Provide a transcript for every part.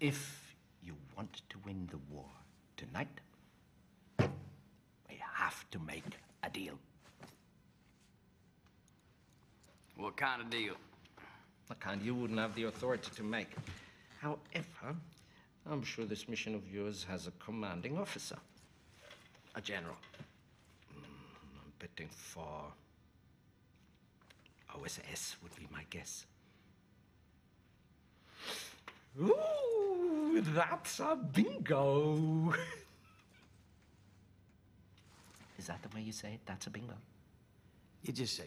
If you want to win the war tonight, we have to make a deal. What kind of deal? The kind you wouldn't have the authority to make. However, I'm sure this mission of yours has a commanding officer. A general. Mm, I'm betting for OSS would be my guess. Ooh, that's a bingo. Is that the way you say it? That's a bingo. You just say,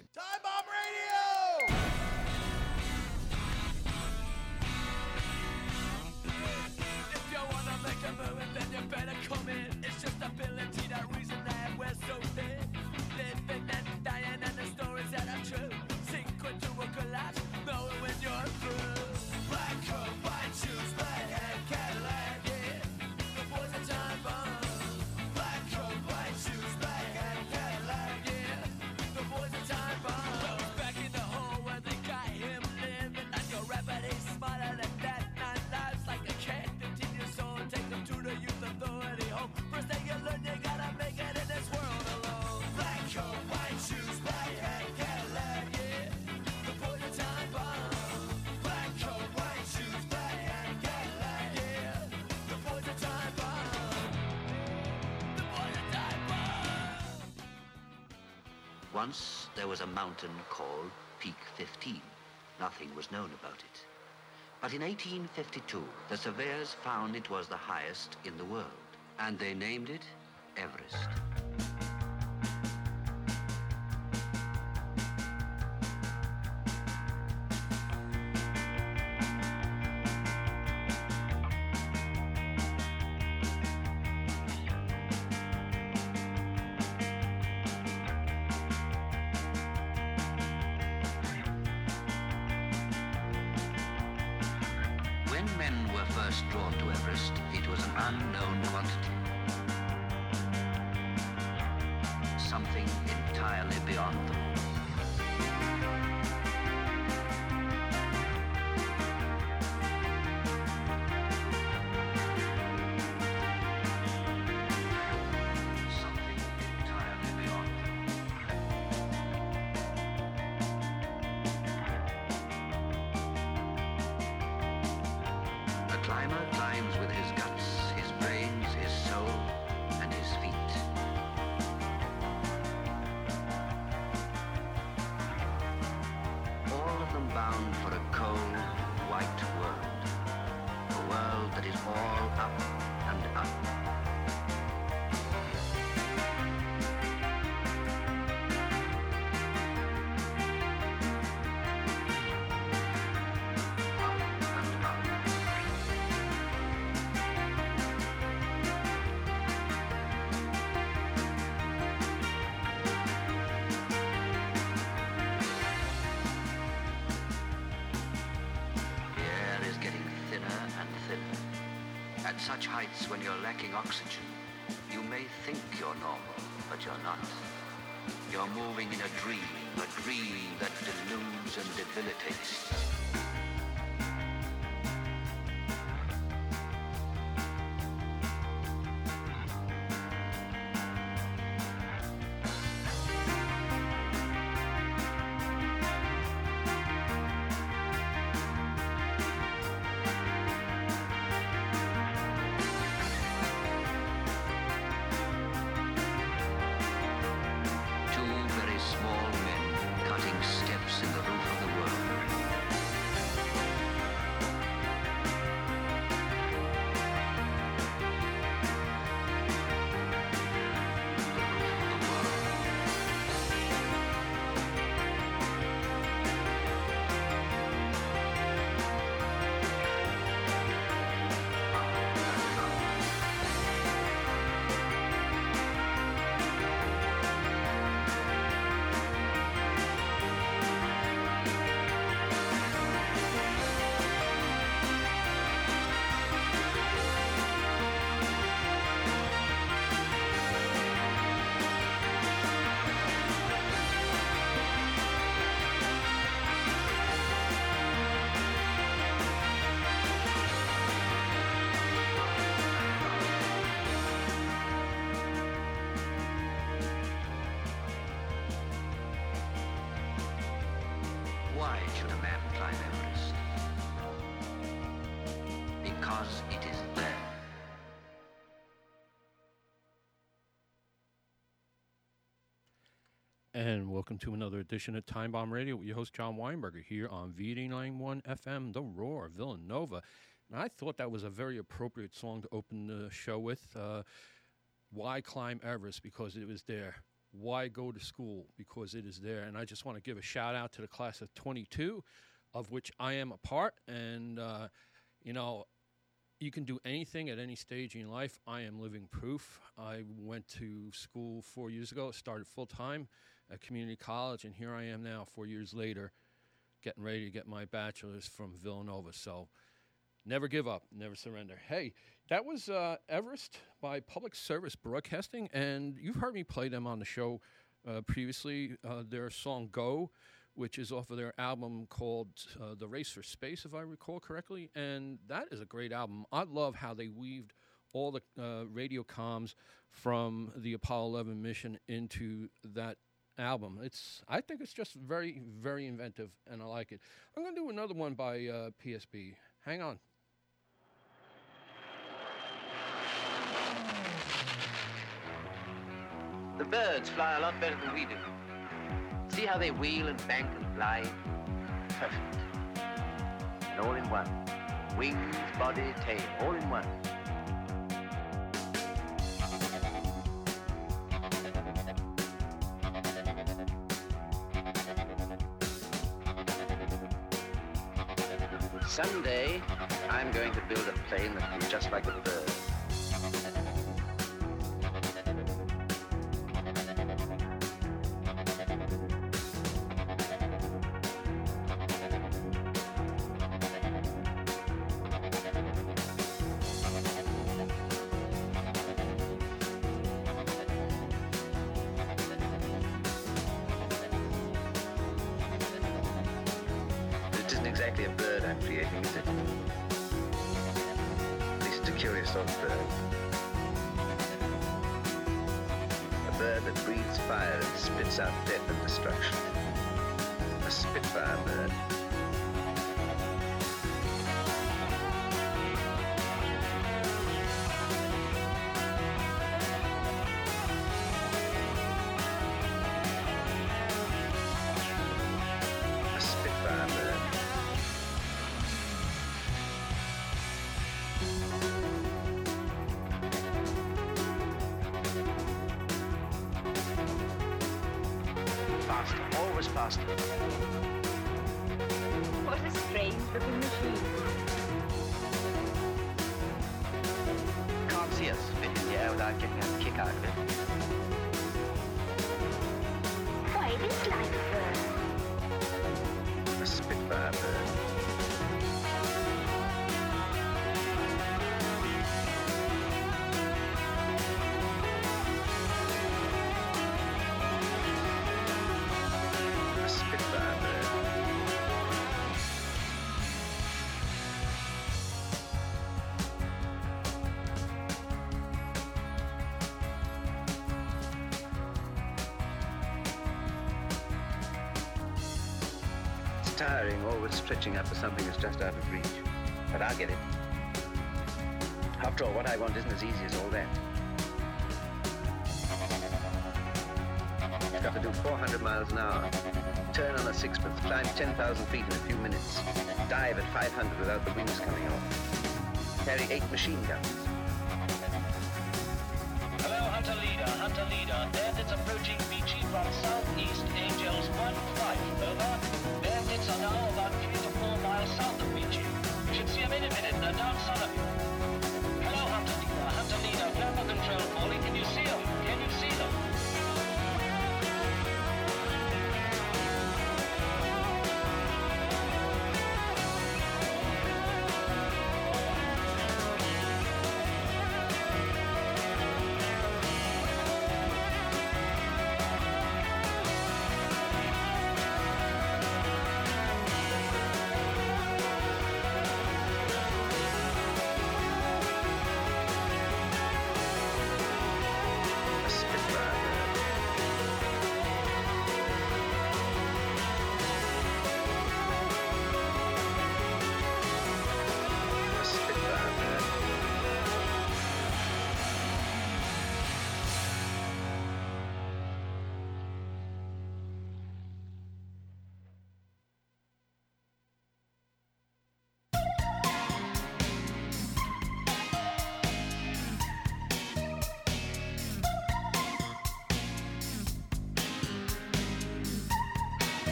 Once there was a mountain called Peak 15. Nothing was known about it. But in 1852, the surveyors found it was the highest in the world, and they named it Everest. Unknown quantity. Something entirely beyond them. Something such heights when you're lacking oxygen, you may think you're normal, but you're not. You're moving in a dream, a dream that deludes and debilitates. Should a man climb Everest? Because it is there. And welcome to another edition of Time Bomb Radio with your host John Weinberger here on V891 FM, The Roar, Villanova. And I thought that was a very appropriate song to open the show with. Uh, why climb Everest? Because it was there. Why go to school? Because it is there. And I just want to give a shout out to the class of 22, of which I am a part. And, uh, you know, you can do anything at any stage in life. I am living proof. I went to school four years ago, started full time at community college, and here I am now, four years later, getting ready to get my bachelor's from Villanova. So never give up, never surrender. Hey, that was uh, Everest by Public Service Broadcasting, and you've heard me play them on the show uh, previously. Uh, their song Go, which is off of their album called uh, The Race for Space, if I recall correctly. And that is a great album. I love how they weaved all the uh, radio comms from the Apollo 11 mission into that album. It's I think it's just very very inventive and I like it. I'm going to do another one by uh, PSB. Hang on. The birds fly a lot better than we do. See how they wheel and bank and glide? Perfect. And all in one. Wings, body, tail, all in one. Someday, I'm going to build a plane that will be just like a bird. Faster, always tiring, always stretching up for something that's just out of reach. But I'll get it. After all, what I want isn't as easy as all that. I've got to do 400 miles an hour, turn on a sixpence, climb 10,000 feet in a few minutes, dive at 500 without the wings coming off, carry eight machine guns.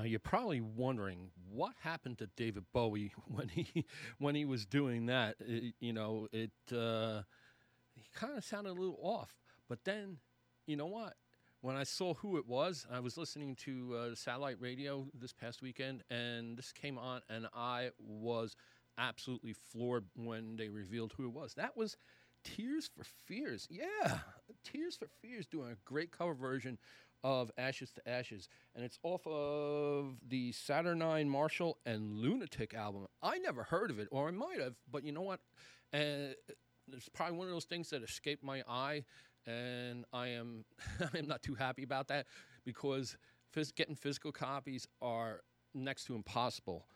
Now you're probably wondering what happened to David Bowie when he when he was doing that. I- you know, it uh, he kind of sounded a little off. But then, you know what? When I saw who it was, I was listening to uh, satellite radio this past weekend, and this came on, and I was absolutely floored when they revealed who it was. That was Tears for Fears. Yeah, Tears for Fears doing a great cover version of Ashes to Ashes, and it's off of the Saturnine Martial and Lunatic album. I never heard of it, or I might have, but you know what? Uh, it's probably one of those things that escaped my eye, and I am I am not too happy about that because phys- getting physical copies are next to impossible.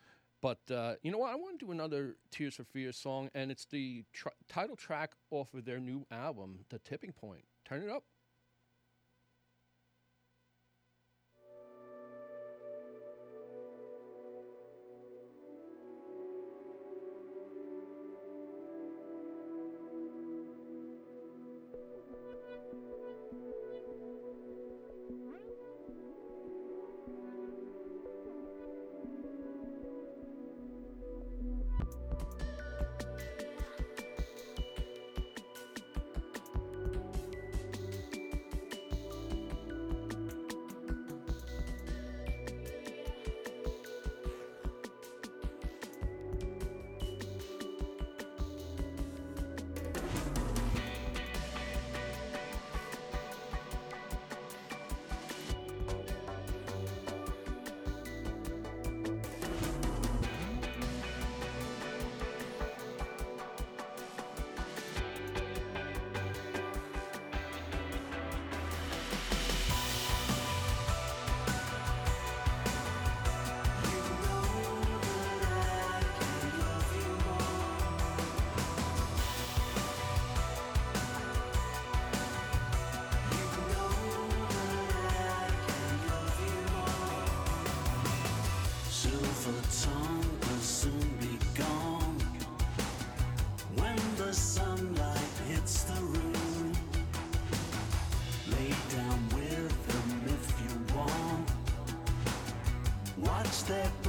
But uh, you know what? I want to do another Tears for Fears song, and it's the tr- title track off of their new album, The Tipping Point. Turn it up. Watch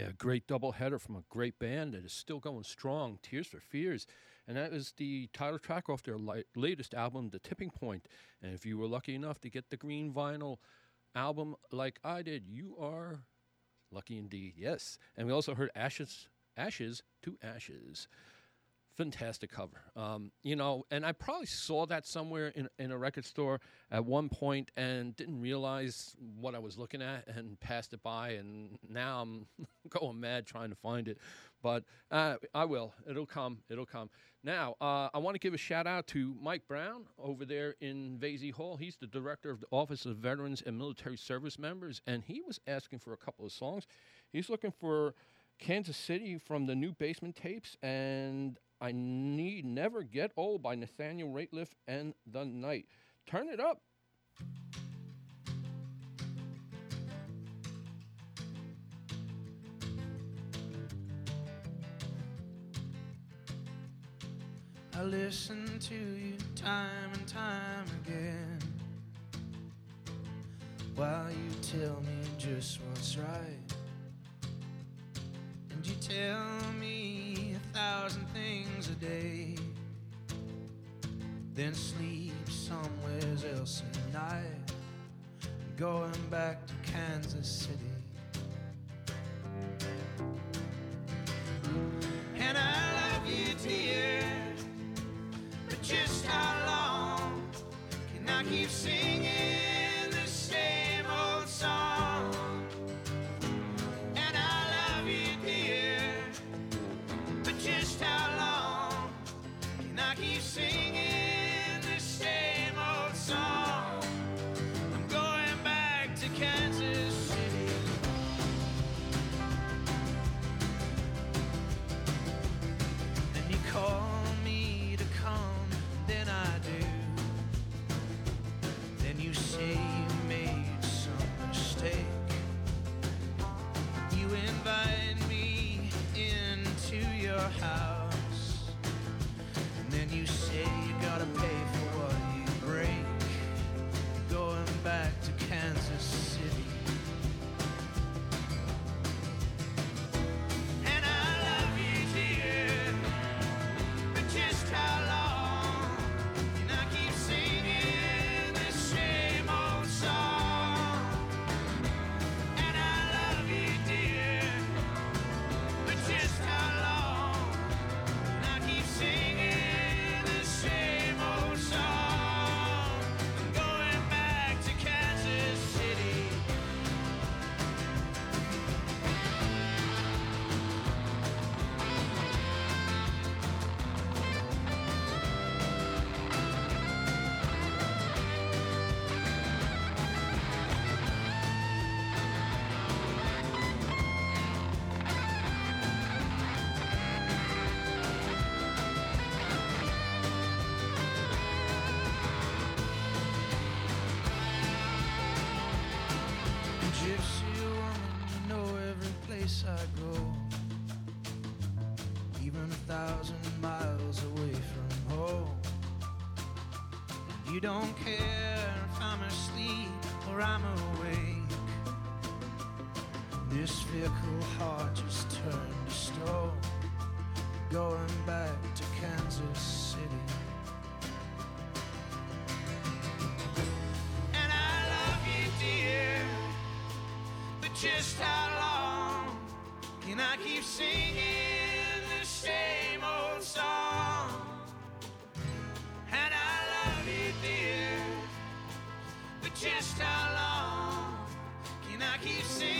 Yeah, great double header from a great band that is still going strong, Tears for Fears. And that is the title track off their li- latest album, The Tipping Point. And if you were lucky enough to get the green vinyl album like I did, you are lucky indeed. Yes. And we also heard Ashes Ashes to Ashes. Fantastic cover. Um, you know, and I probably saw that somewhere in, in a record store at one point and didn't realize what I was looking at and passed it by. And now I'm going mad trying to find it. But uh, I will. It'll come. It'll come. Now, uh, I want to give a shout out to Mike Brown over there in Vasey Hall. He's the director of the Office of Veterans and Military Service Members, and he was asking for a couple of songs. He's looking for Kansas City from the new basement tapes, and I Need Never Get Old by Nathaniel Rateliff and The Night. Turn it up. I listen to you time and time again while you tell me just what's right. And you tell me a day, then sleep somewhere else at night. Going back to Kansas City. You don't care if I'm asleep or I'm awake. This fickle heart just turned to stone, going back to Kansas City. And I love you, dear. But just how long can I keep singing keep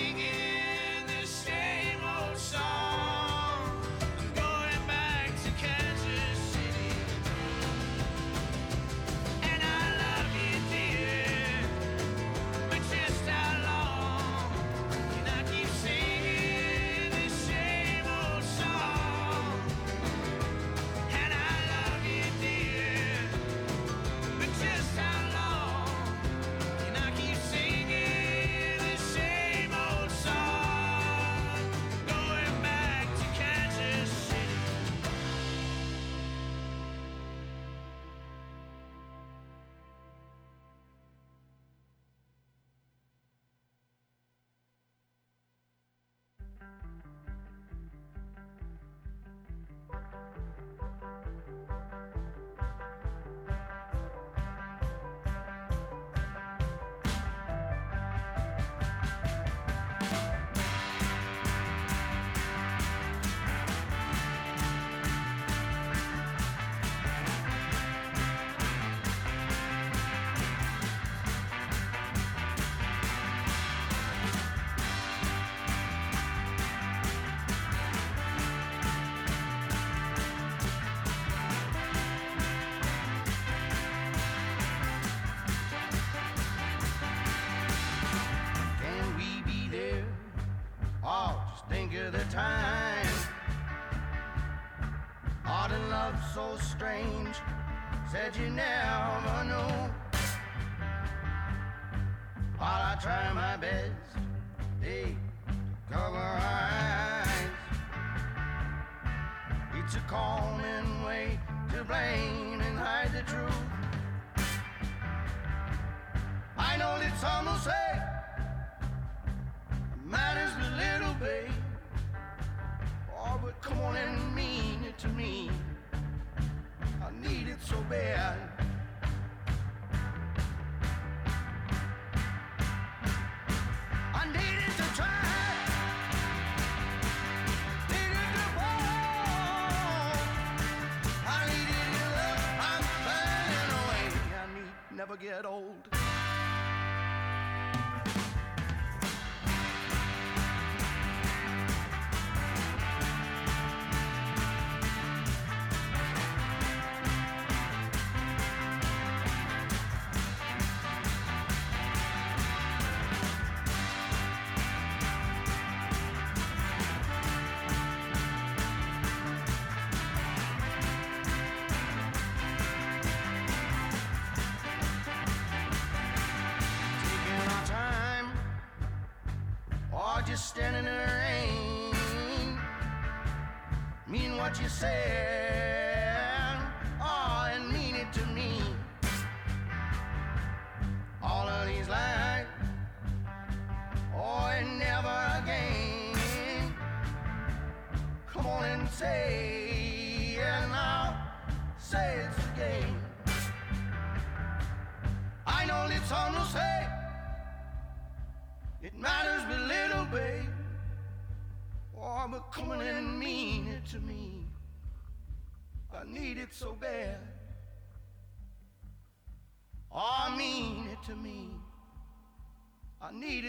what you said,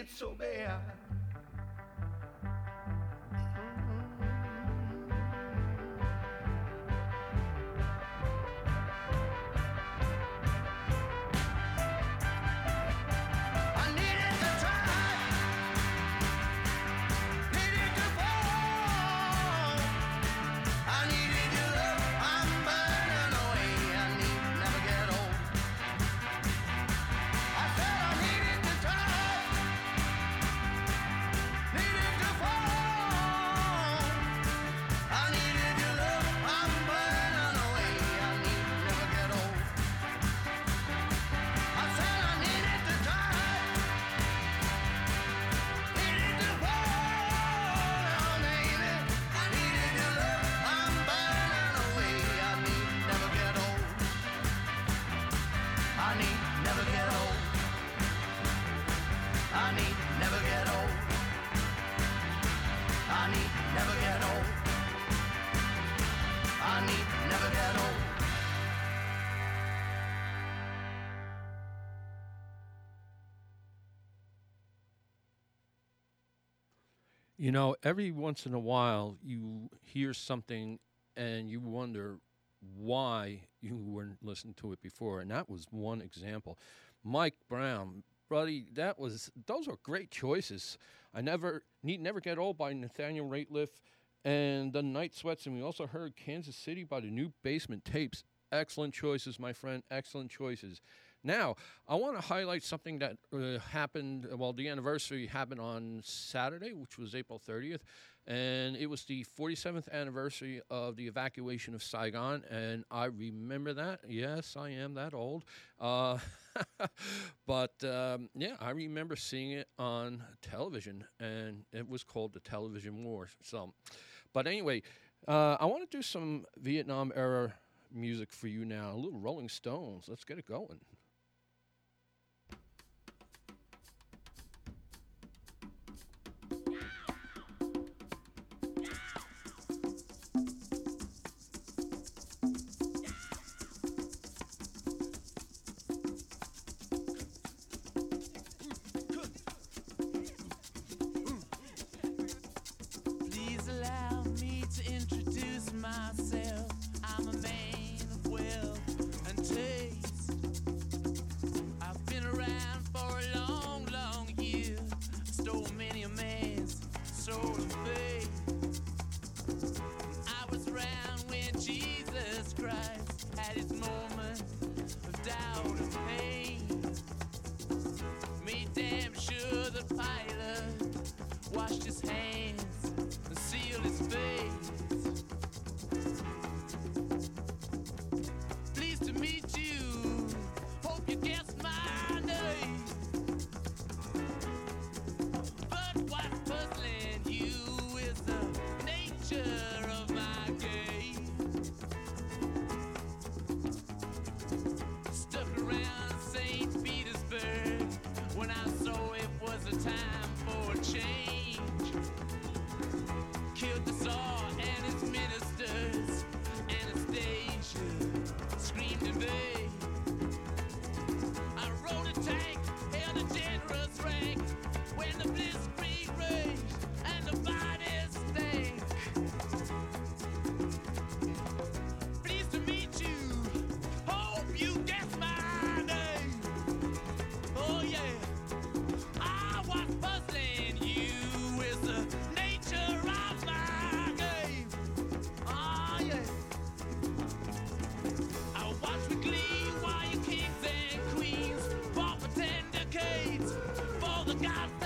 it so bad. You know, every once in a while you hear something and you wonder why you weren't listening to it before, and that was one example. Mike Brown, buddy, that was those were great choices. I never need never get old by Nathaniel Rateliff and the Night Sweats, and we also heard Kansas City by the New Basement Tapes. Excellent choices, my friend. Excellent choices. Now, I want to highlight something that uh, happened. Well, the anniversary happened on Saturday, which was April 30th, and it was the 47th anniversary of the evacuation of Saigon. And I remember that. Yes, I am that old. Uh, but um, yeah, I remember seeing it on television, and it was called the Television War. So, but anyway, uh, I want to do some Vietnam era music for you now. A little Rolling Stones. Let's get it going. The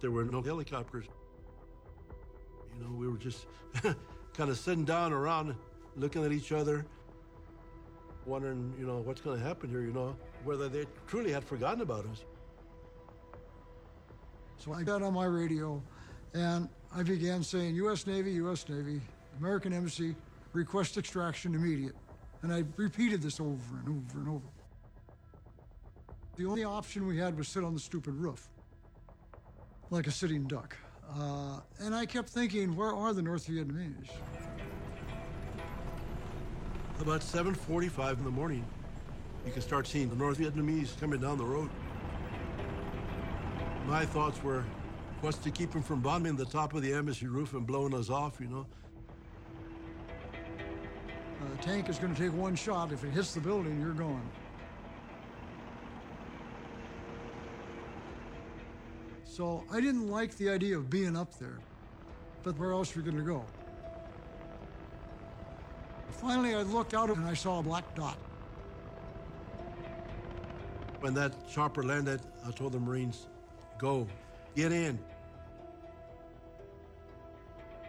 There were no helicopters. You know, we were just kind of sitting down around, looking at each other, wondering, you know, what's going to happen here, you know, whether they truly had forgotten about us. So I got on my radio and I began saying, U.S. Navy, U.S. Navy, American Embassy, request extraction immediate. And I repeated this over and over and over. The only option we had was sit on the stupid roof, like a sitting duck. Uh, and I kept thinking, where are the North Vietnamese? About 7.45 in the morning, you can start seeing the North Vietnamese coming down the road. My thoughts were, what's to keep them from bombing the top of the embassy roof and blowing us off, you know? Uh, tank is going to take one shot. If it hits the building, you're gone. So I didn't like the idea of being up there, but where else were we going to go? Finally, I looked out and I saw a black dot. When that chopper landed, I told the Marines, go, get in.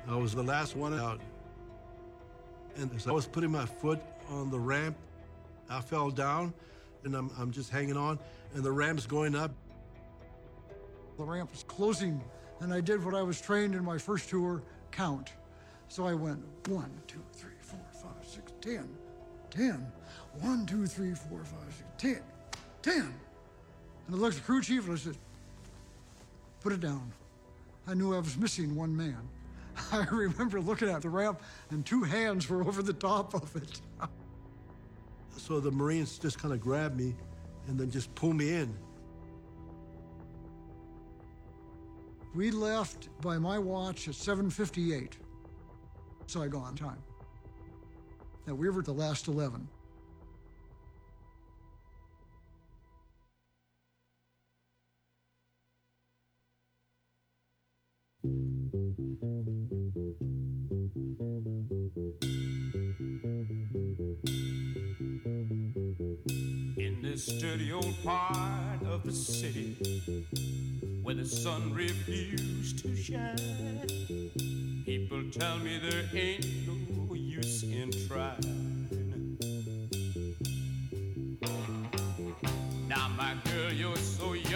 I was the last one out. And as I was putting my foot on the ramp, I fell down and I'm, I'm just hanging on, and the ramp's going up. The ramp was closing, and I did what I was trained in my first tour count. So I went one, two, three, four, five, six, ten, ten. One, two, three, four, five, six, ten, ten. And I looked at the crew chief and I said, put it down. I knew I was missing one man. I remember looking at the ramp and two hands were over the top of it. So the Marines just kind of grabbed me and then just pulled me in. We left by my watch at 7:58. So I go on time. Now we were the last 11. Dirty old part of the city where the sun refused to shine, people tell me there ain't no use in trying. Now, my girl, you're so young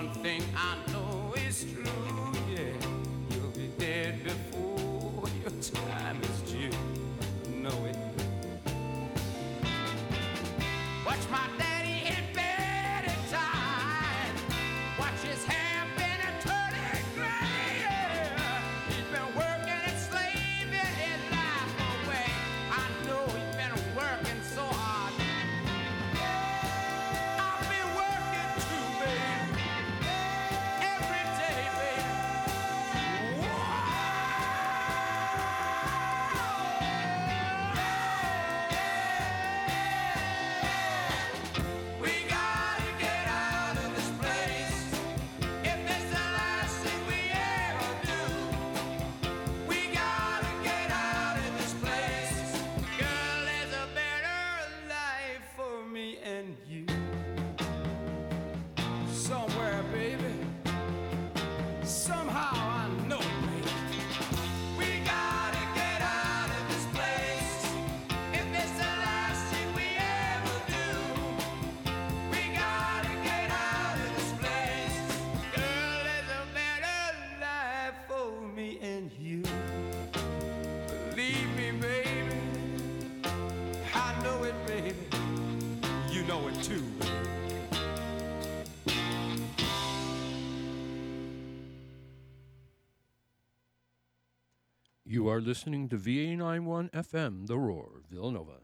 one thing I You are listening to VA91 FM, The Roar, Villanova.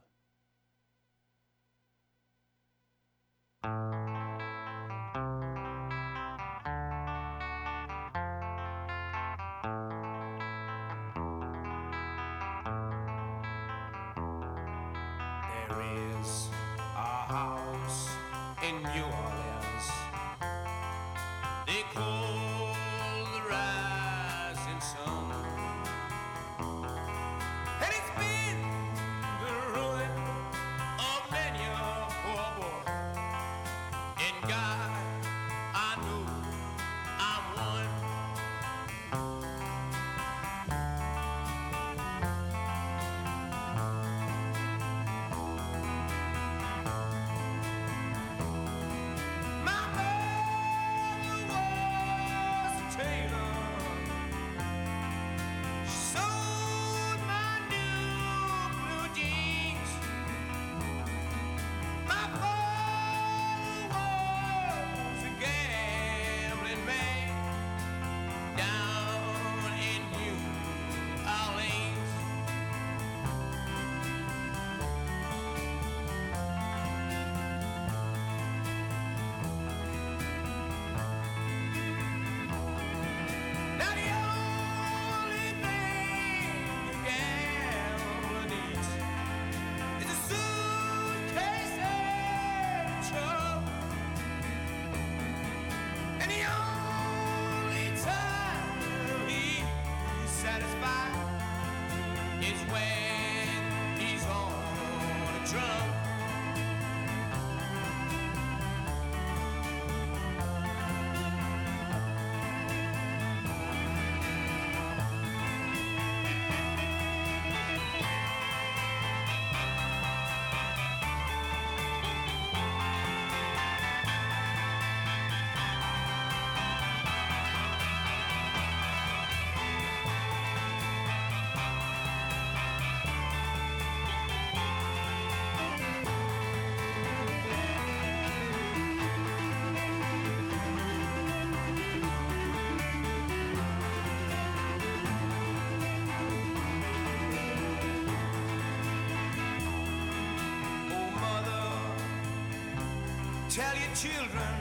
children.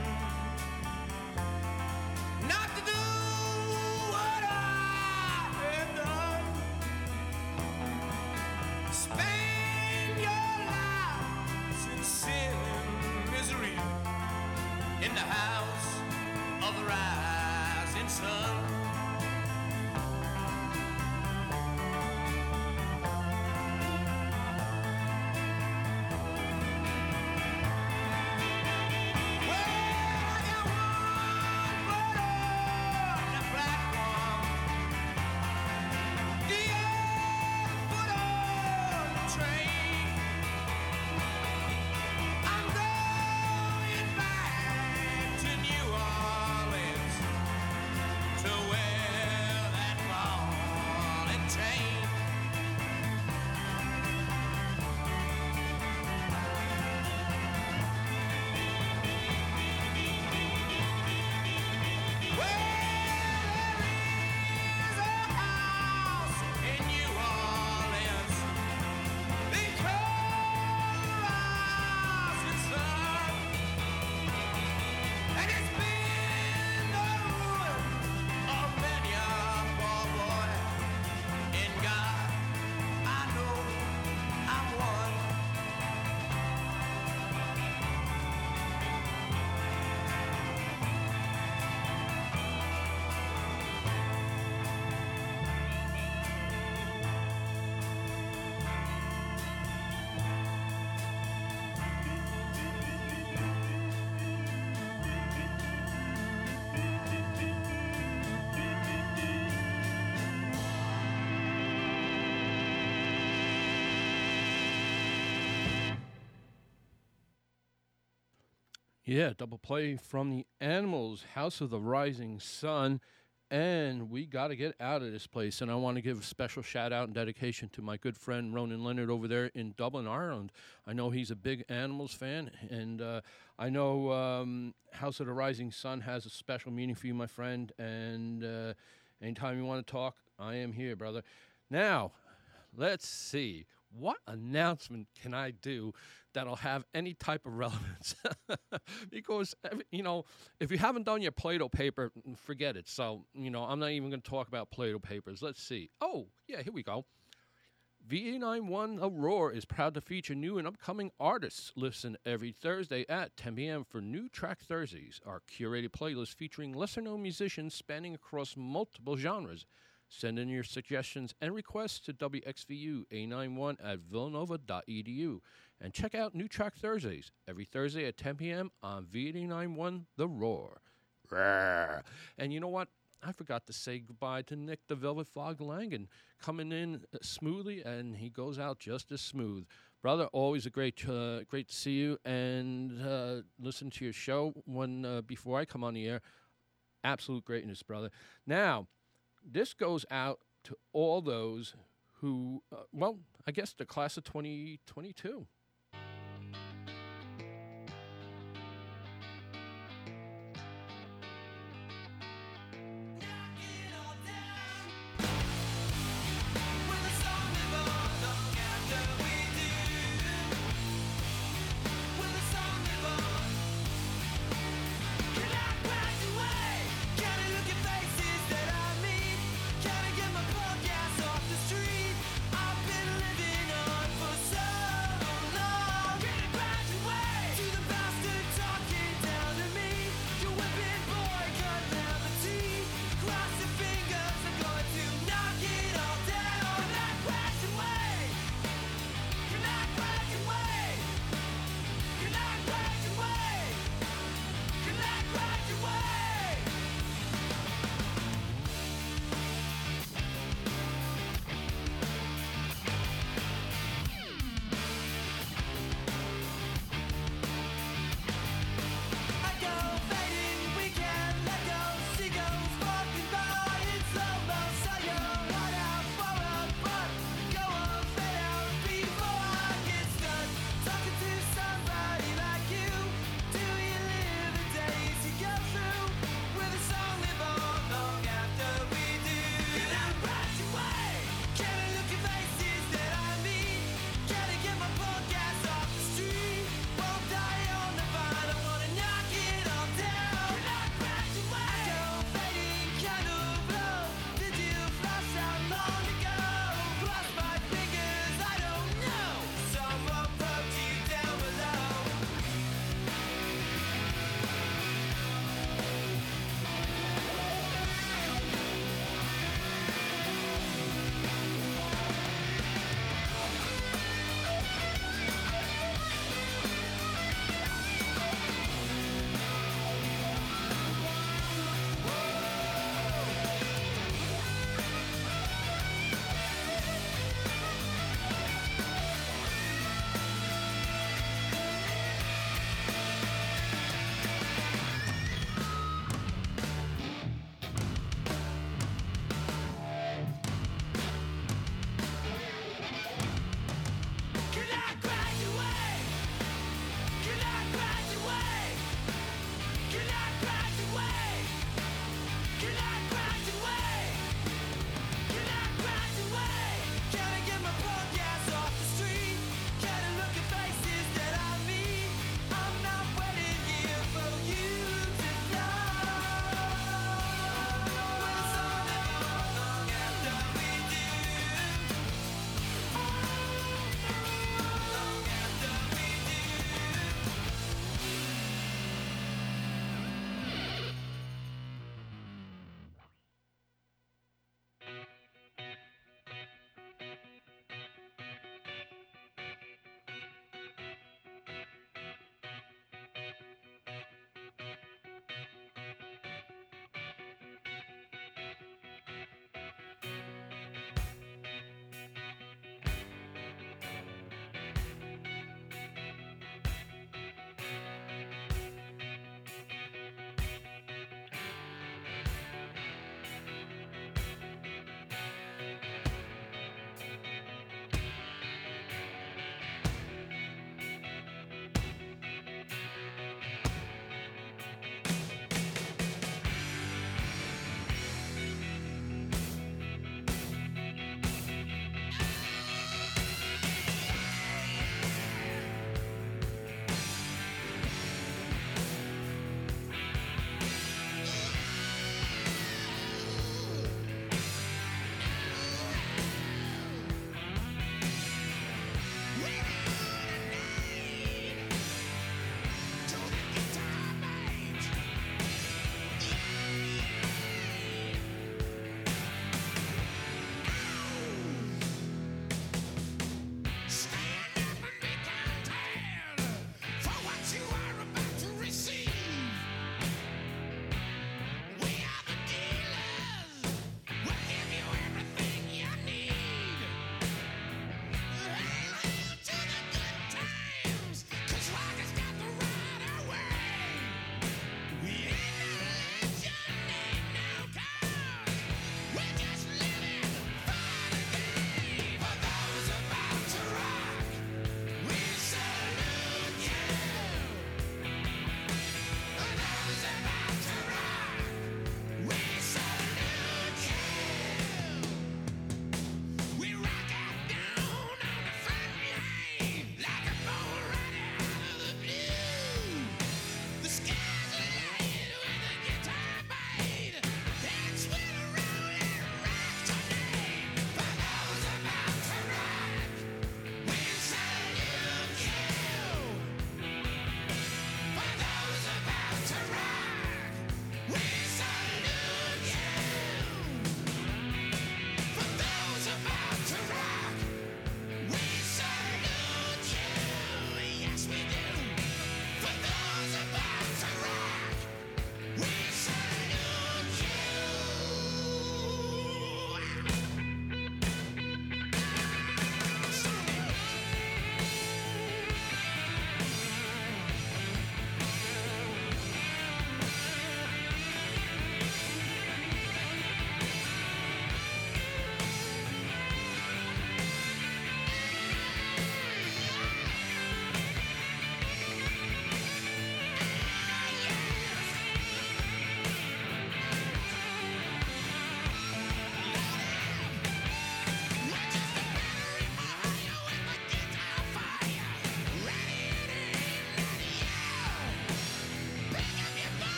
Yeah, double play from the Animals, House of the Rising Sun. And we got to get out of this place. And I want to give a special shout out and dedication to my good friend Ronan Leonard over there in Dublin, Ireland. I know he's a big Animals fan. And uh, I know um, House of the Rising Sun has a special meaning for you, my friend. And uh, anytime you want to talk, I am here, brother. Now, let's see. What announcement can I do that'll have any type of relevance? because, you know, if you haven't done your Plato paper, mm, forget it. So, you know, I'm not even going to talk about Plato papers. Let's see. Oh, yeah, here we go. VA91 Aurora is proud to feature new and upcoming artists. Listen every Thursday at 10 p.m. for New Track Thursdays, our curated playlist featuring lesser known musicians spanning across multiple genres. Send in your suggestions and requests to WXVU A91 at villanova.edu. And check out New Track Thursdays every Thursday at 10 p.m. on V891 The Roar. Roar. And you know what? I forgot to say goodbye to Nick the Velvet Fog Langan coming in uh, smoothly, and he goes out just as smooth. Brother, always a great, uh, great to see you and uh, listen to your show when uh, before I come on the air. Absolute greatness, brother. Now, this goes out to all those who, uh, well, I guess the class of 2022.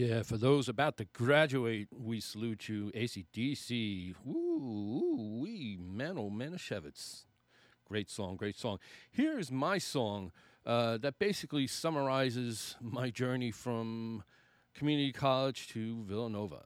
Yeah, for those about to graduate, we salute you. ACDC. Woo, wee, Mano Manischewitz. Great song, great song. Here's my song uh, that basically summarizes my journey from community college to Villanova.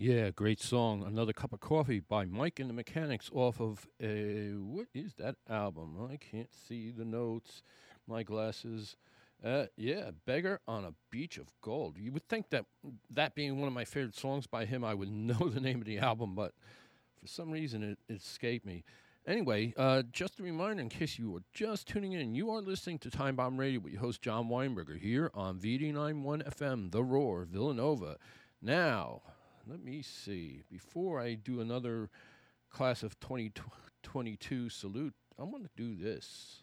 Yeah, great song. Another cup of coffee by Mike and the Mechanics off of a what is that album? I can't see the notes. My glasses. Uh, yeah, Beggar on a Beach of Gold. You would think that that being one of my favorite songs by him, I would know the name of the album, but for some reason it, it escaped me. Anyway, uh, just a reminder in case you are just tuning in, you are listening to Time Bomb Radio with your host John Weinberger here on VD91 FM, The Roar, Villanova. Now, let me see. Before I do another class of 2022 salute, I want to do this.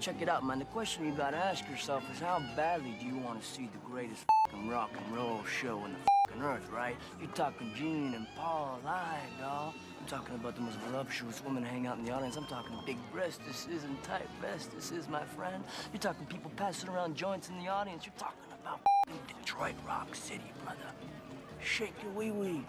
Check it out, man. The question you gotta ask yourself is how badly do you want to see the greatest fucking rock and roll show in the fucking earth, right? You're talking Gene and Paul, aye, dawg. I'm talking about the most voluptuous women hang out in the audience. I'm talking big breastises and tight vestises, my friend. You're talking people passing around joints in the audience. You're talking about Detroit Rock City, brother. Shake your wee wee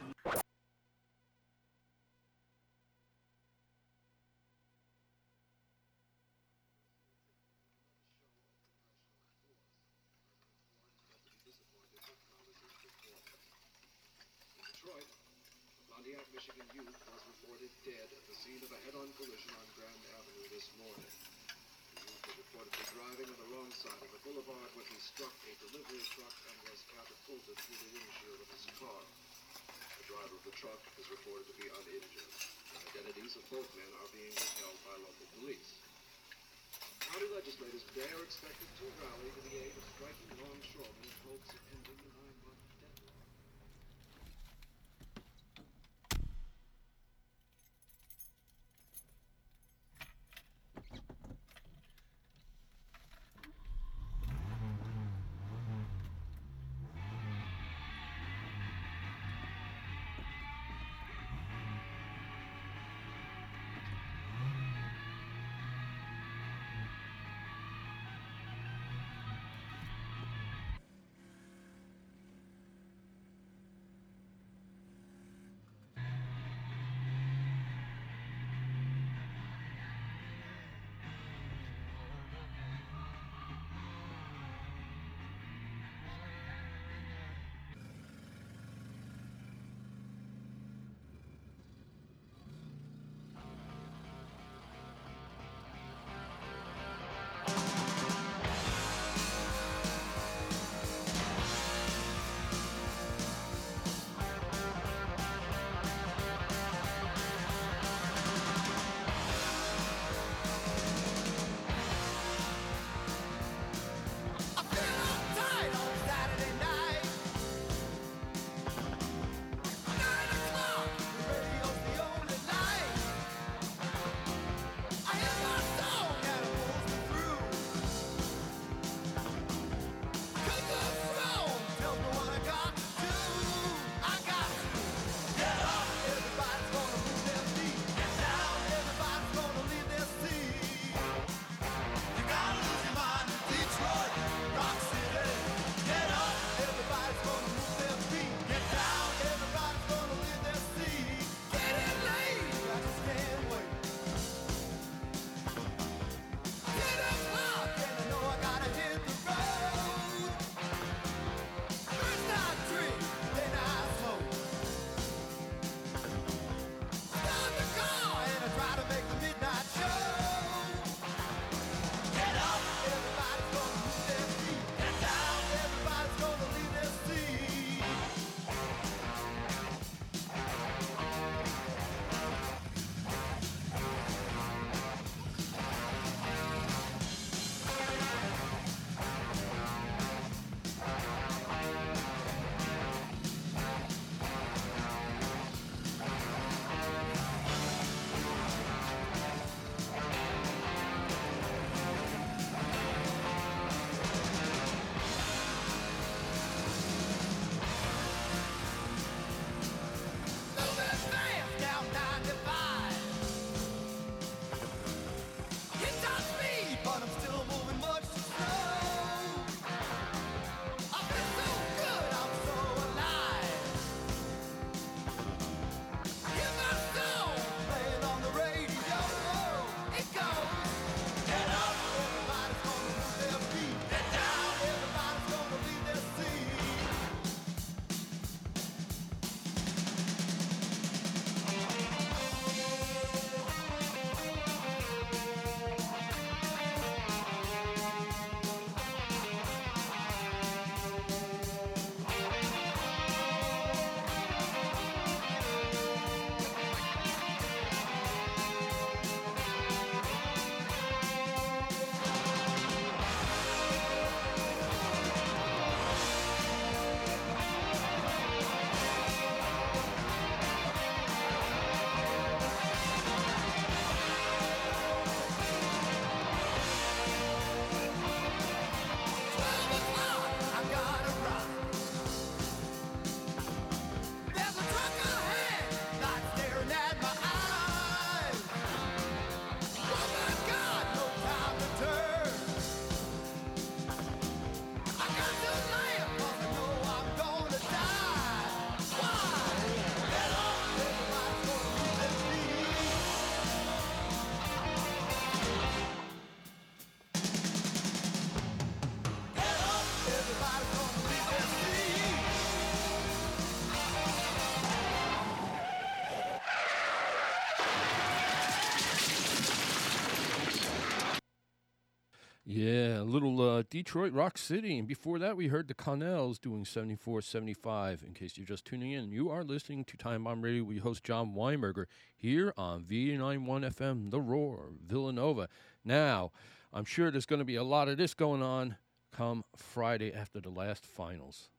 little uh, Detroit Rock City. And before that, we heard the Connells doing 74 75. In case you're just tuning in, you are listening to Time Bomb Radio We host, John Weinberger, here on V91 FM, The Roar, Villanova. Now, I'm sure there's going to be a lot of this going on come Friday after the last finals.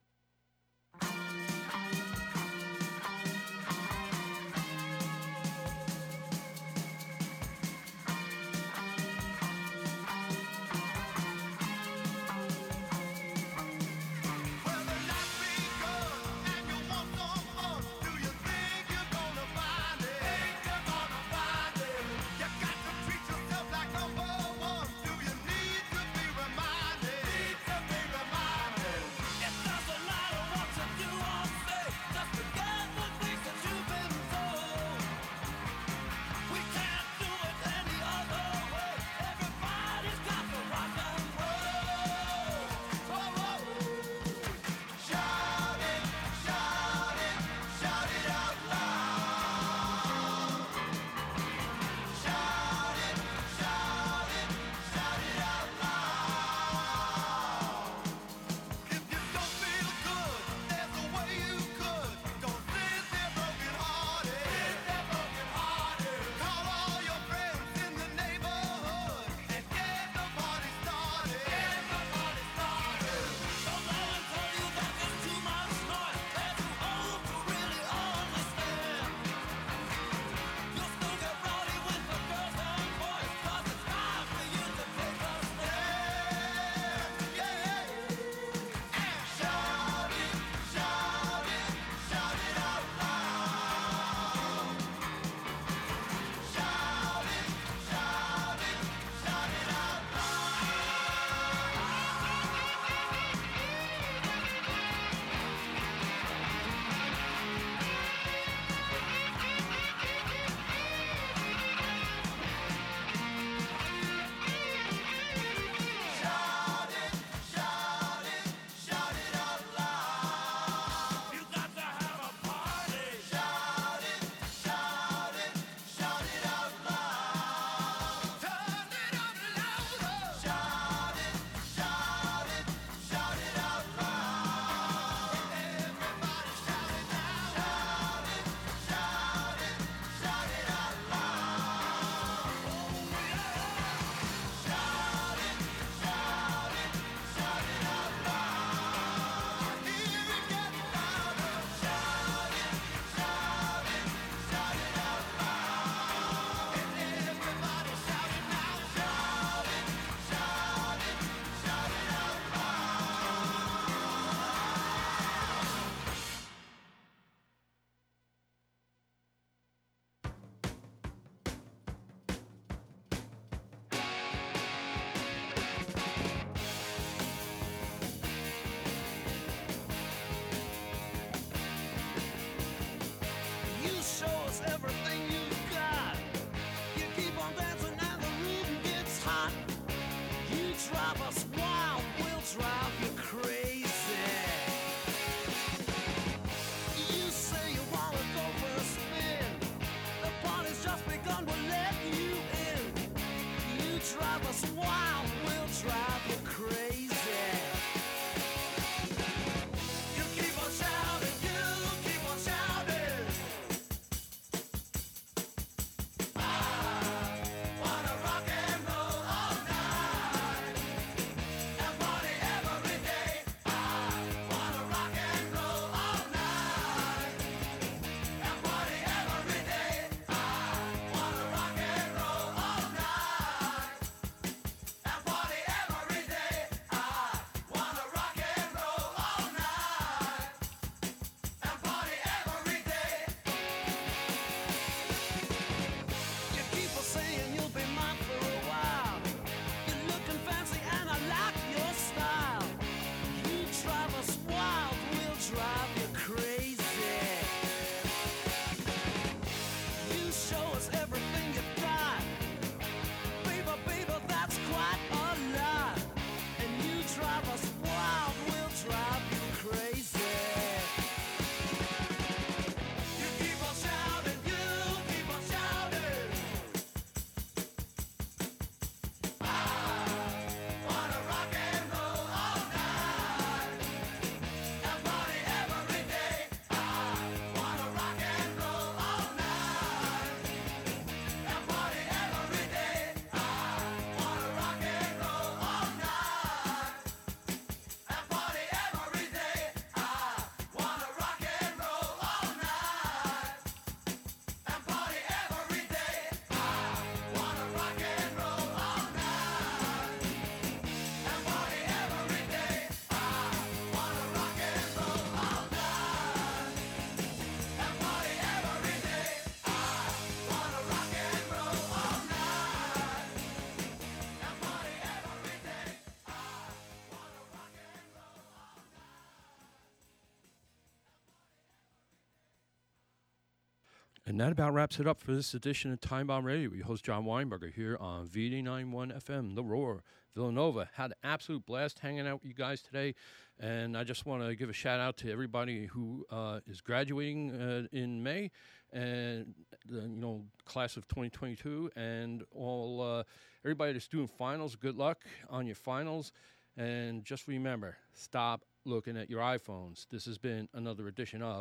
And that about wraps it up for this edition of Time Bomb Radio. We host John Weinberger here on VD91 FM, The Roar, Villanova. Had an absolute blast hanging out with you guys today, and I just want to give a shout out to everybody who uh, is graduating uh, in May, and you know class of 2022, and all uh, everybody that's doing finals. Good luck on your finals, and just remember, stop looking at your iPhones. This has been another edition of.